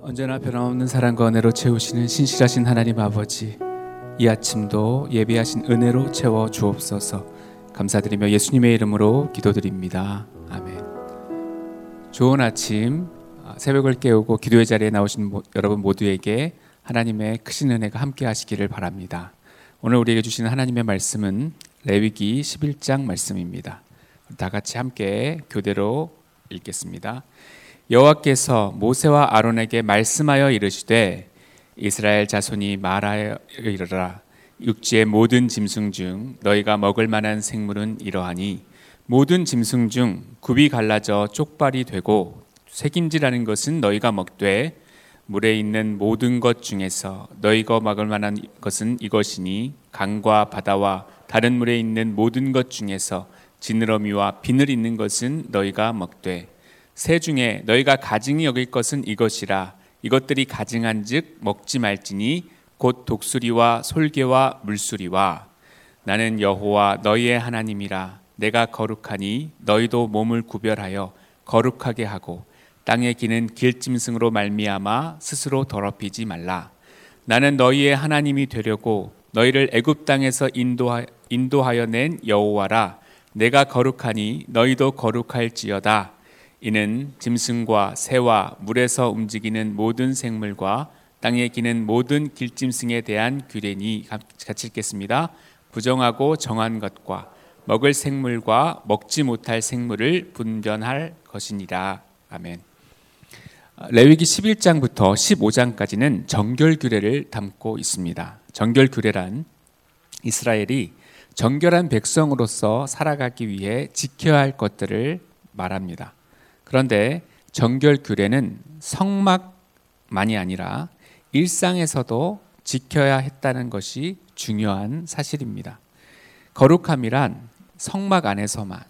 언제나 변함없는 사랑과 은혜로 채우시는 신실하신 하나님 아버지 이 아침도 예비하신 은혜로 채워 주옵소서. 감사드리며 예수님의 이름으로 기도드립니다. 아멘. 좋은 아침 아, 새벽을 깨우고 기도의 자리에 나오신 여러분 모두에게 하나님의 크신 은혜가 함께 하시기를 바랍니다. 오늘 우리에게 주시는 하나님의 말씀은 레위기 11장 말씀입니다. 다 같이 함께 교대로 읽겠습니다 여호와께서 모세와 아론에게 말씀하여 이르시되 이스라엘 자손이 말하여 이르라. 육지의 모든 짐승 중 너희가 먹을 만한 생물은 이러하니 모든 짐승 중 굽이 갈라져 쪽발이 되고 새김질하는 것은 너희가 먹되 물에 있는 모든 것 중에서 너희가 먹을 만한 것은 이것이니 강과 바다와 다른 물에 있는 모든 것 중에서 지느러미와 비늘 있는 것은 너희가 먹되 새 중에 너희가 가증이 여길 것은 이것이라. 이것들이 가증한즉 먹지 말지니 곧 독수리와 솔개와 물수리와. 나는 여호와 너희의 하나님이라. 내가 거룩하니 너희도 몸을 구별하여 거룩하게 하고 땅에 기는 길짐승으로 말미암아 스스로 더럽히지 말라. 나는 너희의 하나님이 되려고 너희를 애굽 땅에서 인도하, 인도하여 낸 여호와라. 내가 거룩하니 너희도 거룩할지어다 이는 짐승과 새와 물에서 움직이는 모든 생물과 땅에 기는 모든 길짐승에 대한 규례니 같이 읽겠습니다. 부정하고 정한 것과 먹을 생물과 먹지 못할 생물을 분별할 것이니라. 아멘. 레위기 11장부터 15장까지는 정결 규례를 담고 있습니다. 정결 규례란 이스라엘이 정결한 백성으로서 살아가기 위해 지켜야 할 것들을 말합니다. 그런데 정결 규례는 성막만이 아니라 일상에서도 지켜야 했다는 것이 중요한 사실입니다. 거룩함이란 성막 안에서만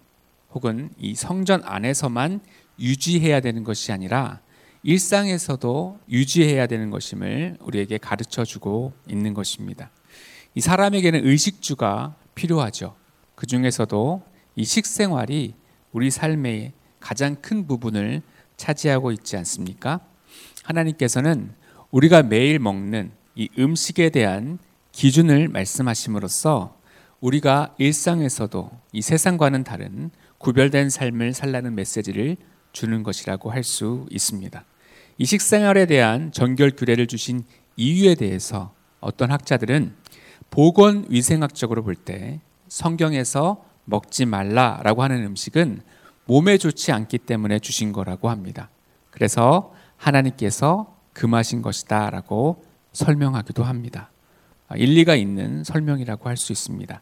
혹은 이 성전 안에서만 유지해야 되는 것이 아니라 일상에서도 유지해야 되는 것임을 우리에게 가르쳐 주고 있는 것입니다. 이 사람에게는 의식주가 필요하죠. 그 중에서도 이 식생활이 우리 삶의 가장 큰 부분을 차지하고 있지 않습니까? 하나님께서는 우리가 매일 먹는 이 음식에 대한 기준을 말씀하심으로써 우리가 일상에서도 이 세상과는 다른 구별된 삶을 살라는 메시지를 주는 것이라고 할 수 있습니다. 이 식생활에 대한 정결 규례를 주신 이유에 대해서 어떤 학자들은 보건 위생학적으로 볼 때 성경에서 먹지 말라라고 하는 음식은 몸에 좋지 않기 때문에 주신 거라고 합니다. 그래서 하나님께서 금하신 것이다 라고 설명하기도 합니다. 아, 일리가 있는 설명이라고 할 수 있습니다.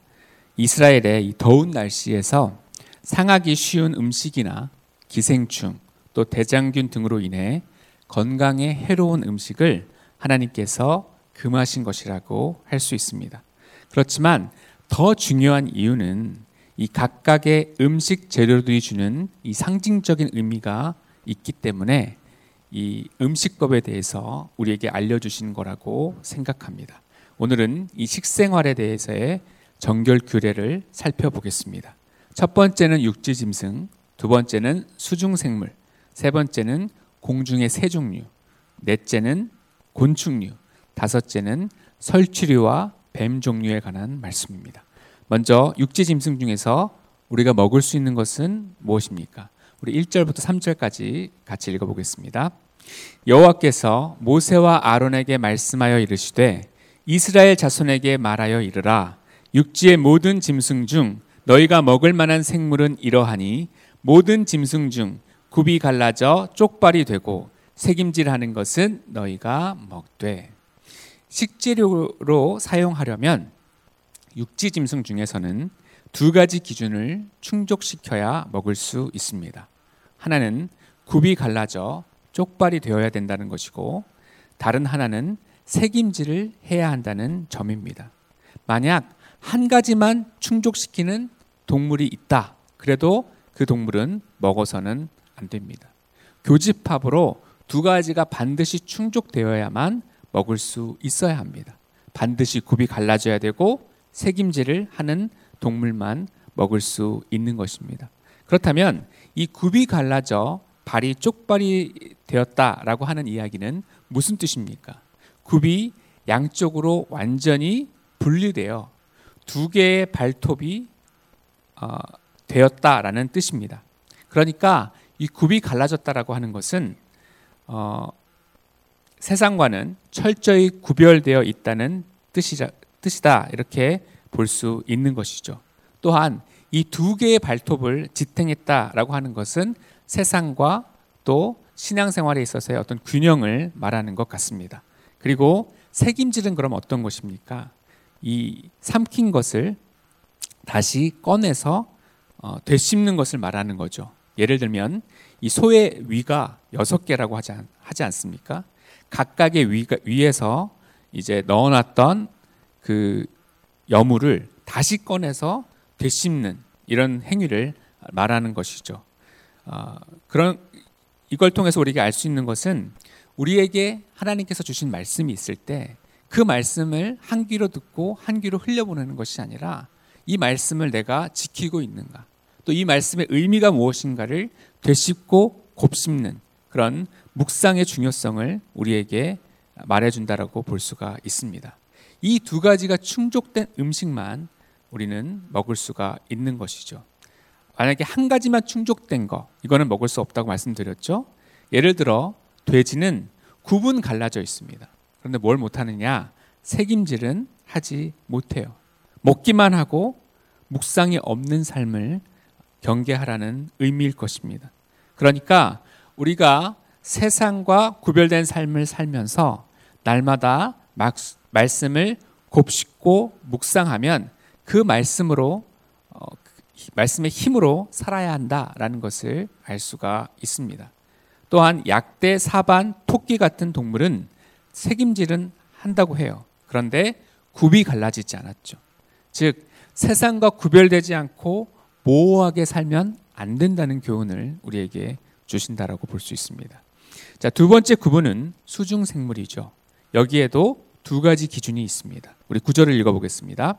이스라엘의 이 더운 날씨에서 상하기 쉬운 음식이나 기생충 또 대장균 등으로 인해 건강에 해로운 음식을 하나님께서 금하신 것이라고 할 수 있습니다. 그렇지만 더 중요한 이유는 이 각각의 음식 재료들이 주는 이 상징적인 의미가 있기 때문에 이 음식법에 대해서 우리에게 알려주신 거라고 생각합니다. 오늘은 이 식생활에 대해서의 정결 규례를 살펴보겠습니다. 첫 번째는 육지 짐승, 두 번째는 수중 생물, 세 번째는 공중의 새 종류, 넷째는 곤충류, 다섯째는 설치류와 뱀 종류에 관한 말씀입니다. 먼저 육지 짐승 중에서 우리가 먹을 수 있는 것은 무엇입니까? 우리 1절부터 3절까지 같이 읽어 보겠습니다. 여호와께서 모세와 아론에게 말씀하여 이르시되 이스라엘 자손에게 말하여 이르라 육지의 모든 짐승 중 너희가 먹을 만한 생물은 이러하니 모든 짐승 중 굽이 갈라져 쪽발이 되고 색임질하는 것은 너희가 먹되 식재료로 사용하려면 육지 짐승 중에서는 두 가지 기준을 충족시켜야 먹을 수 있습니다. 하나는 굽이 갈라져 쪽발이 되어야 된다는 것이고 다른 하나는 색임질을 해야 한다는 점입니다. 만약 한 가지만 충족시키는 동물이 있다. 그래도 그 동물은 먹어서는 안 됩니다. 교집합으로 두 가지가 반드시 충족되어야만 먹을 수 있어야 합니다. 반드시 굽이 갈라져야 되고 색임질을 하는 동물만 먹을 수 있는 것입니다. 그렇다면 이 굽이 갈라져 발이 쪽발이 되었다라고 하는 이야기는 무슨 뜻입니까? 굽이 양쪽으로 완전히 분리되어 두 개의 발톱이 어, 되었다라는 뜻입니다. 그러니까 이 굽이 갈라졌다라고 하는 것은 어, 세상과는 철저히 구별되어 있다는 뜻이자, 뜻이다 이렇게 볼 수 있는 것이죠. 또한 이 두 개의 발톱을 지탱했다라고 하는 것은 세상과 또 신앙생활에 있어서의 어떤 균형을 말하는 것 같습니다. 그리고 책임질은 그럼 어떤 것입니까? 이 삼킨 것을 다시 꺼내서 어, 되씹는 것을 말하는 거죠. 예를 들면 이 소의 위가 여섯 개라고 하지, 않, 하지 않습니까? 각각의 위가, 위에서 이제 넣어놨던 그 여물을 다시 꺼내서 되씹는 이런 행위를 말하는 것이죠. 어, 그런 이걸 통해서 우리가 알 수 있는 것은 우리에게 하나님께서 주신 말씀이 있을 때 그 말씀을 한 귀로 듣고 한 귀로 흘려보내는 것이 아니라 이 말씀을 내가 지키고 있는가 또 이 말씀의 의미가 무엇인가를 되씹고 곱씹는 그런 묵상의 중요성을 우리에게 말해준다라고 볼 수가 있습니다. 이 두 가지가 충족된 음식만 우리는 먹을 수가 있는 것이죠. 만약에 한 가지만 충족된 거, 이거는 먹을 수 없다고 말씀드렸죠. 예를 들어 돼지는 구분 갈라져 있습니다. 그런데 뭘 못하느냐? 책임질은 하지 못해요. 먹기만 하고 묵상이 없는 삶을 경계하라는 의미일 것입니다. 그러니까 우리가 세상과 구별된 삶을 살면서 날마다 말씀을 곱씹고 묵상하면 그 말씀으로 어, 말씀의 힘으로 살아야 한다라는 것을 알 수가 있습니다. 또한 약대, 사반, 토끼 같은 동물은 책임질은 한다고 해요. 그런데 굽이 갈라지지 않았죠. 즉 세상과 구별되지 않고 모호하게 살면 안 된다는 교훈을 우리에게 주신다라고 볼 수 있습니다. 자, 두 번째 구분은 수중 생물이죠. 여기에도 두 가지 기준이 있습니다. 우리 구절을 읽어 보겠습니다.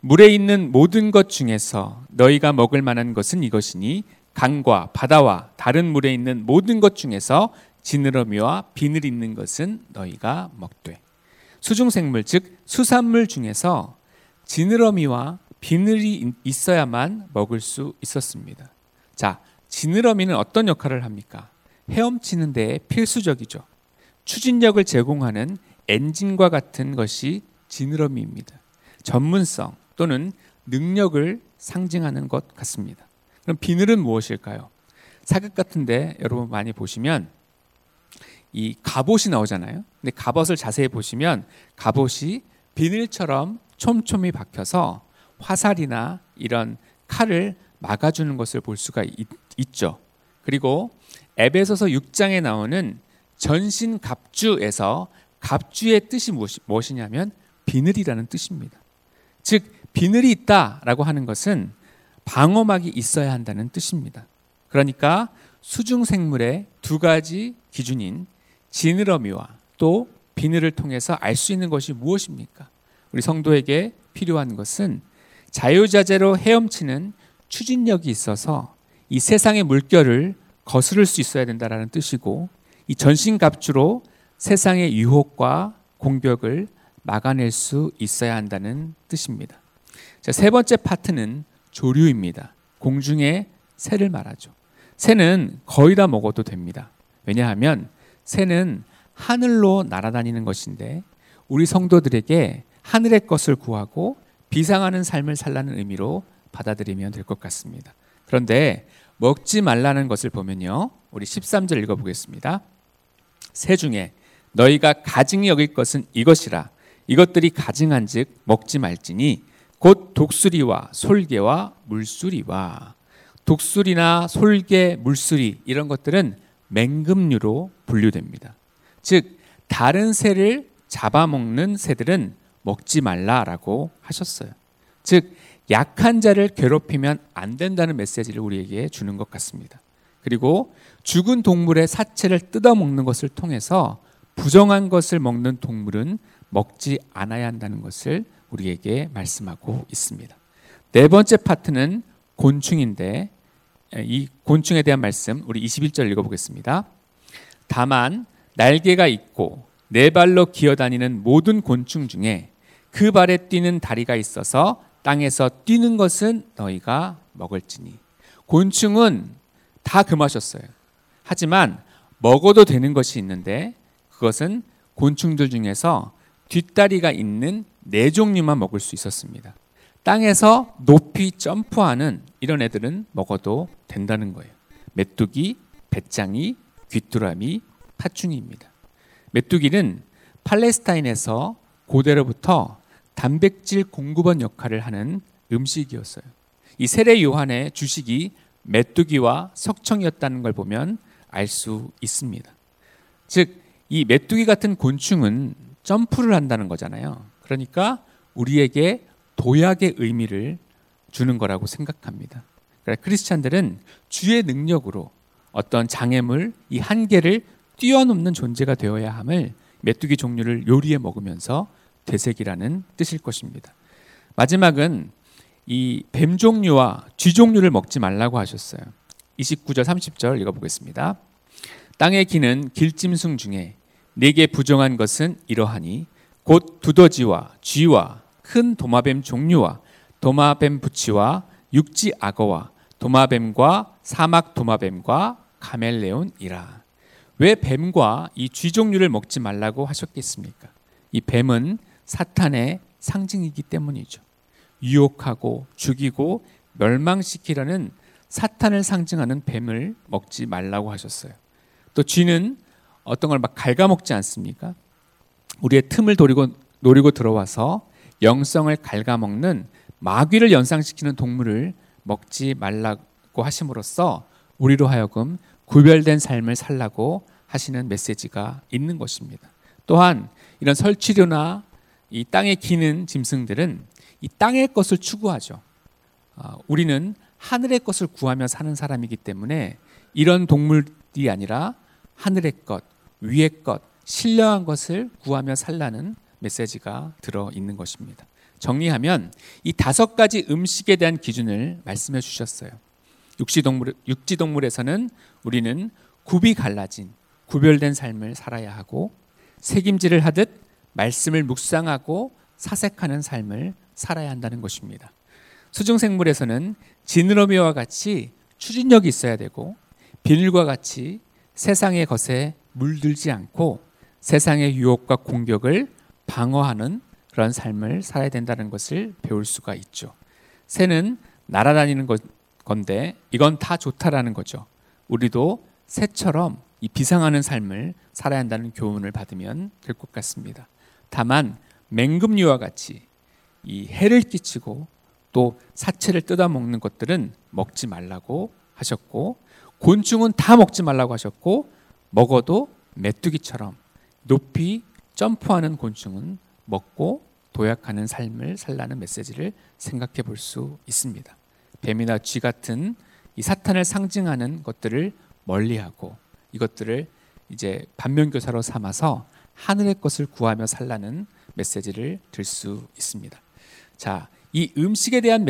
물에 있는 모든 것 중에서 너희가 먹을 만한 것은 이것이니 강과 바다와 다른 물에 있는 모든 것 중에서 지느러미와 비늘 있는 것은 너희가 먹되 수중 생물 즉 수산물 중에서 지느러미와 비늘이 있어야만 먹을 수 있었습니다. 자, 지느러미는 어떤 역할을 합니까? 헤엄치는 데 필수적이죠. 추진력을 제공하는 엔진과 같은 것이 지느러미입니다. 전문성 또는 능력을 상징하는 것 같습니다. 그럼 비늘은 무엇일까요? 사극 같은데 여러분 많이 보시면 이 갑옷이 나오잖아요. 근데 갑옷을 자세히 보시면 갑옷이 비늘처럼 촘촘히 박혀서 화살이나 이런 칼을 막아주는 것을 볼 수가 있, 죠 그리고 에베소서 6장에 나오는 전신 갑주에서 갑주의 뜻이 무엇이, 냐면 비늘이라는 뜻입니다. 즉 비늘이 있다라고 하는 것은 방어막이 있어야 한다는 뜻입니다. 그러니까 수중 생물의 두 가지 기준인 지느러미와 또 비늘을 통해서 알 수 있는 것이 무엇입니까? 우리 성도에게 필요한 것은 자유자재로 헤엄치는 추진력이 있어서 이 세상의 물결을 거스를 수 있어야 된다라는 뜻이고 이 전신갑주로 세상의 유혹과 공격을 막아낼 수 있어야 한다는 뜻입니다. 자, 세 번째 파트는 조류입니다. 공중의 새를 말하죠. 새는 거의 다 먹어도 됩니다. 왜냐하면 새는 하늘로 날아다니는 것인데 우리 성도들에게 하늘의 것을 구하고 비상하는 삶을 살라는 의미로 받아들이면 될 것 같습니다. 그런데 먹지 말라는 것을 보면요. 우리 13절 읽어보겠습니다. 새 중에 너희가 가증히 여길 것은 이것이라 이것들이 가증한즉 먹지 말지니 곧 독수리와 솔개와 물수리와 독수리나 솔개, 물수리 이런 것들은 맹금류로 분류됩니다. 즉 다른 새를 잡아먹는 새들은 먹지 말라라고 하셨어요. 즉 약한 자를 괴롭히면 안 된다는 메시지를 우리에게 주는 것 같습니다. 그리고 죽은 동물의 사체를 뜯어먹는 것을 통해서 부정한 것을 먹는 동물은 먹지 않아야 한다는 것을 우리에게 말씀하고 있습니다. 네 번째 파트는 곤충인데 이 곤충에 대한 말씀 우리 21절 읽어보겠습니다. 다만 날개가 있고 네 발로 기어다니는 모든 곤충 중에 그 발에 뛰는 다리가 있어서 땅에서 뛰는 것은 너희가 먹을지니 곤충은 다 금하셨어요. 하지만 먹어도 되는 것이 있는데 그것은 곤충들 중에서 뒷다리가 있는 네 종류만 먹을 수 있었습니다. 땅에서 높이 점프하는 이런 애들은 먹어도 된다는 거예요. 메뚜기, 배짱이, 귀뚜라미, 파충입니다. 메뚜기는 팔레스타인에서 고대로부터 단백질 공급원 역할을 하는 음식이었어요. 이 세례 요한의 주식이 메뚜기와 석청이었다는 걸 보면 알 수 있습니다. 즉, 이 메뚜기 같은 곤충은 점프를 한다는 거잖아요. 그러니까 우리에게 도약의 의미를 주는 거라고 생각합니다. 그러니까 크리스찬들은 주의 능력으로 어떤 장애물, 이 한계를 뛰어넘는 존재가 되어야 함을 메뚜기 종류를 요리해 먹으면서 되새기라는 뜻일 것입니다. 마지막은 이 뱀 종류와 쥐 종류를 먹지 말라고 하셨어요. 29절 30절 읽어보겠습니다. 땅에 기는 길짐승 중에 네게 부정한 것은 이러하니 곧 두더지와 쥐와 큰 도마뱀 종류와 도마뱀 부치와 육지 악어와 도마뱀과 사막 도마뱀과 카멜레온이라. 왜 뱀과 이 쥐 종류를 먹지 말라고 하셨겠습니까? 이 뱀은 사탄의 상징이기 때문이죠. 유혹하고 죽이고 멸망시키라는 사탄을 상징하는 뱀을 먹지 말라고 하셨어요. 또 쥐는 어떤 걸 막 갉아먹지 않습니까? 우리의 틈을 노리고, 노리고 들어와서 영성을 갉아먹는 마귀를 연상시키는 동물을 먹지 말라고 하심으로써 우리로 하여금 구별된 삶을 살라고 하시는 메시지가 있는 것입니다. 또한 이런 설치류나 이 땅에 기는 짐승들은 이 땅의 것을 추구하죠. 아, 우리는 하늘의 것을 구하며 사는 사람이기 때문에 이런 동물이 아니라 하늘의 것, 위의 것, 신령한 것을 구하며 살라는 메시지가 들어 있는 것입니다. 정리하면 이 다섯 가지 음식에 대한 기준을 말씀해 주셨어요. 육지동물, 육지동물에서는 우리는 굽이 갈라진 구별된 삶을 살아야 하고 책임질을 하듯 말씀을 묵상하고 사색하는 삶을 살아야 한다는 것입니다. 수중생물에서는 지느러미와 같이 추진력이 있어야 되고 비늘과 같이 세상의 것에 물들지 않고 세상의 유혹과 공격을 방어하는 그런 삶을 살아야 된다는 것을 배울 수가 있죠. 새는 날아다니는 건데 이건 다 좋다라는 거죠. 우리도 새처럼 이 비상하는 삶을 살아야 한다는 교훈을 받으면 될 것 같습니다. 다만 맹금류와 같이 이 해를 끼치고 또 사체를 뜯어 먹는 것들은 먹지 말라고 하셨고 곤충은 다 먹지 말라고 하셨고 먹어도 메뚜기처럼 높이 점프하는 곤충은 먹고 도약하는 삶을 살라는 메시지를 생각해 볼 수 있습니다. 뱀이나 쥐 같은 이 사탄을 상징하는 것들을 멀리하고 이것들을 이제 반면교사로 삼아서 하늘의 것을 구하며 살라는 메시지를 들 수 있습니다. 자, 이 음식에 대한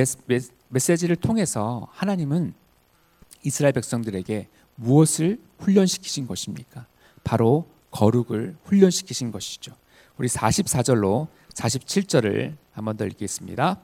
메시지를 통해서 하나님은 이스라엘 백성들에게 무엇을 훈련시키신 것입니까? 바로 거룩을 훈련시키신 것이죠. 우리 44절로 47절을 한 번 더 읽겠습니다.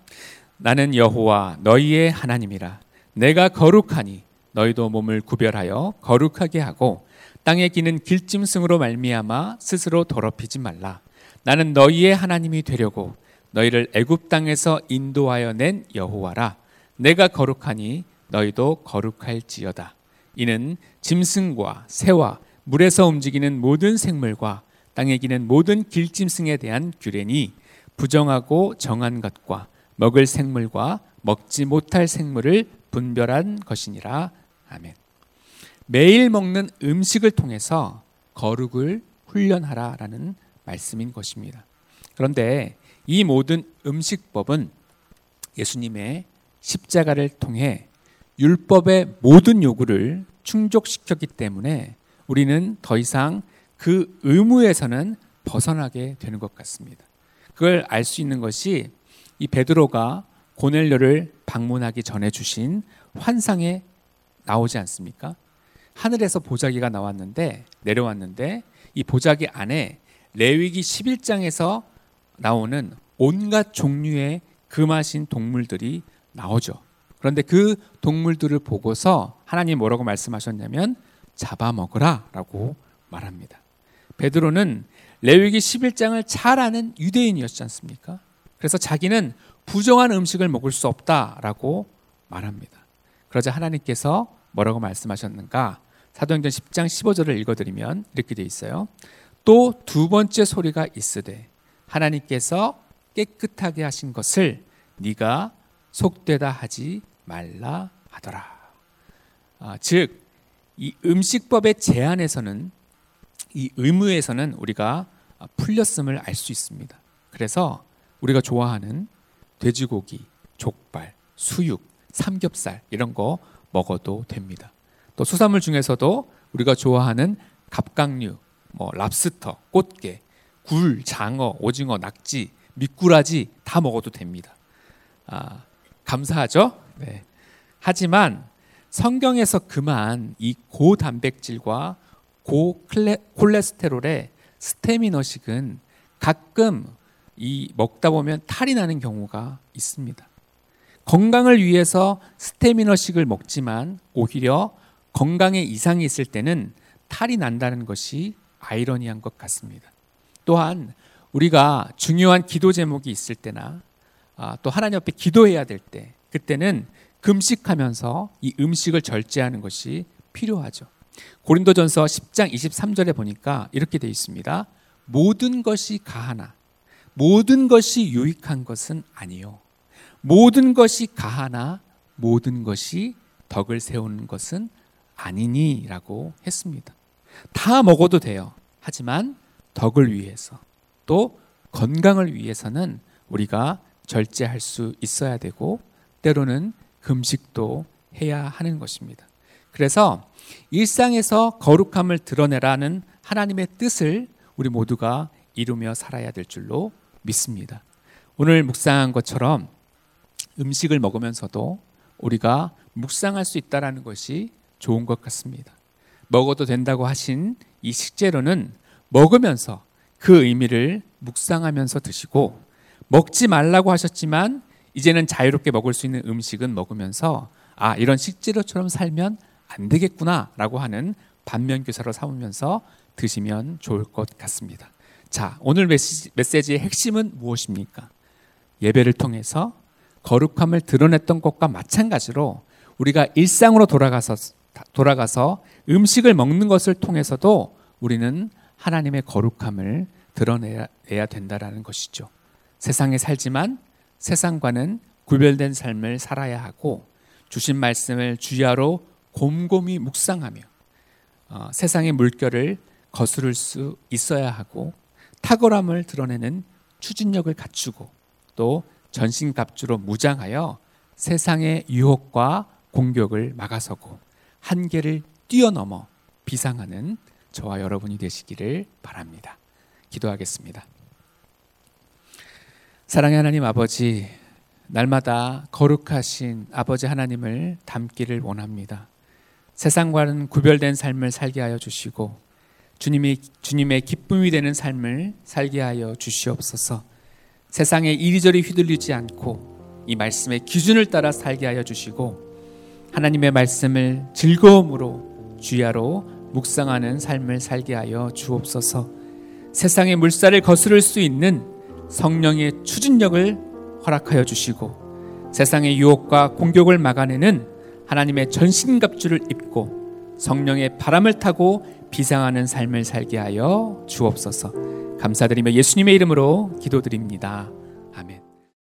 나는 여호와 너희의 하나님이라 내가 거룩하니 너희도 몸을 구별하여 거룩하게 하고 땅에 기는 길짐승으로 말미암아 스스로 더럽히지 말라. 나는 너희의 하나님이 되려고 너희를 애굽 땅에서 인도하여 낸 여호와라. 내가 거룩하니 너희도 거룩할지어다. 이는 짐승과 새와 물에서 움직이는 모든 생물과 땅에 기는 모든 길짐승에 대한 규례니 부정하고 정한 것과 먹을 생물과 먹지 못할 생물을 분별한 것이니라. 아멘. 매일 먹는 음식을 통해서 거룩을 훈련하라라는 말씀인 것입니다. 그런데 이 모든 음식법은 예수님의 십자가를 통해 율법의 모든 요구를 충족시켰기 때문에 우리는 더 이상 그 의무에서는 벗어나게 되는 것 같습니다. 그걸 알 수 있는 것이 이 베드로가 고넬료를 방문하기 전에 주신 환상의 나오지 않습니까? 하늘에서 보자기가 나왔는데 내려왔는데 이 보자기 안에 레위기 11장에서 나오는 온갖 종류의 금하신 동물들이 나오죠. 그런데 그 동물들을 보고서 하나님 뭐라고 말씀하셨냐면 잡아먹으라라고 말합니다. 베드로는 레위기 11장을 잘 아는 유대인이었지 않습니까? 그래서 자기는 부정한 음식을 먹을 수 없다라고 말합니다. 그러자 하나님께서 뭐라고 말씀하셨는가? 사도행전 10장 15절을 읽어드리면 이렇게 돼 있어요. 또 두 번째 소리가 있으되 하나님께서 깨끗하게 하신 것을 네가 속되다 하지 말라 하더라. 아, 즉, 이 음식법의 제한에서는 이 의무에서는 우리가 풀렸음을 알 수 있습니다. 그래서 우리가 좋아하는 돼지고기, 족발, 수육, 삼겹살 이런 거 먹어도 됩니다. 또 수산물 중에서도 우리가 좋아하는 갑각류, 뭐 랍스터, 꽃게, 굴, 장어, 오징어, 낙지, 미꾸라지 다 먹어도 됩니다. 아, 감사하죠? 네. 하지만 성경에서 그만 이 고단백질과 고콜레스테롤의 스테미너식은 가끔 이 먹다 보면 탈이 나는 경우가 있습니다. 건강을 위해서 스테미너식을 먹지만 오히려 건강에 이상이 있을 때는 탈이 난다는 것이 아이러니한 것 같습니다. 또한 우리가 중요한 기도 제목이 있을 때나 아, 또 하나님 앞에 기도해야 될 때 그때는 금식하면서 이 음식을 절제하는 것이 필요하죠. 고린도전서 10장 23절에 보니까 이렇게 되어 있습니다. 모든 것이 가하나 모든 것이 유익한 것은 아니요. 모든 것이 가하나 모든 것이 덕을 세우는 것은 아니니라고 했습니다. 다 먹어도 돼요. 하지만 덕을 위해서 또 건강을 위해서는 우리가 절제할 수 있어야 되고 때로는 금식도 해야 하는 것입니다. 그래서 일상에서 거룩함을 드러내라는 하나님의 뜻을 우리 모두가 이루며 살아야 될 줄로 믿습니다. 오늘 묵상한 것처럼 음식을 먹으면서도 우리가 묵상할 수 있다라는 것이 좋은 것 같습니다. 먹어도 된다고 하신 이 식재료는 먹으면서 그 의미를 묵상하면서 드시고 먹지 말라고 하셨지만 이제는 자유롭게 먹을 수 있는 음식은 먹으면서 아 이런 식재료처럼 살면 안 되겠구나라고 하는 반면 교사로 삼으면서 드시면 좋을 것 같습니다. 자 오늘 메시지, 메시지의 핵심은 무엇입니까? 예배를 통해서 거룩함을 드러냈던 것과 마찬가지로 우리가 일상으로 돌아가서 돌아가서 음식을 먹는 것을 통해서도 우리는 하나님의 거룩함을 드러내야 된다라는 것이죠. 세상에 살지만 세상과는 구별된 삶을 살아야 하고 주신 말씀을 주야로 곰곰이 묵상하며 어, 세상의 물결을 거스를 수 있어야 하고 탁월함을 드러내는 추진력을 갖추고 또 전신갑주로 무장하여 세상의 유혹과 공격을 막아서고 한계를 뛰어넘어 비상하는 저와 여러분이 되시기를 바랍니다. 기도하겠습니다. 사랑의 하나님 아버지, 날마다 거룩하신 아버지 하나님을 닮기를 원합니다. 세상과는 구별된 삶을 살게 하여 주시고 주님이 주님의 기쁨이 되는 삶을 살게 하여 주시옵소서. 세상에 이리저리 휘둘리지 않고 이 말씀의 기준을 따라 살게 하여 주시고 하나님의 말씀을 즐거움으로 주야로 묵상하는 삶을 살게 하여 주옵소서. 세상의 물살을 거스를 수 있는 성령의 추진력을 허락하여 주시고 세상의 유혹과 공격을 막아내는 하나님의 전신갑주를 입고 성령의 바람을 타고 비상하는 삶을 살게 하여 주옵소서. 감사드리며 예수님의 이름으로 기도드립니다.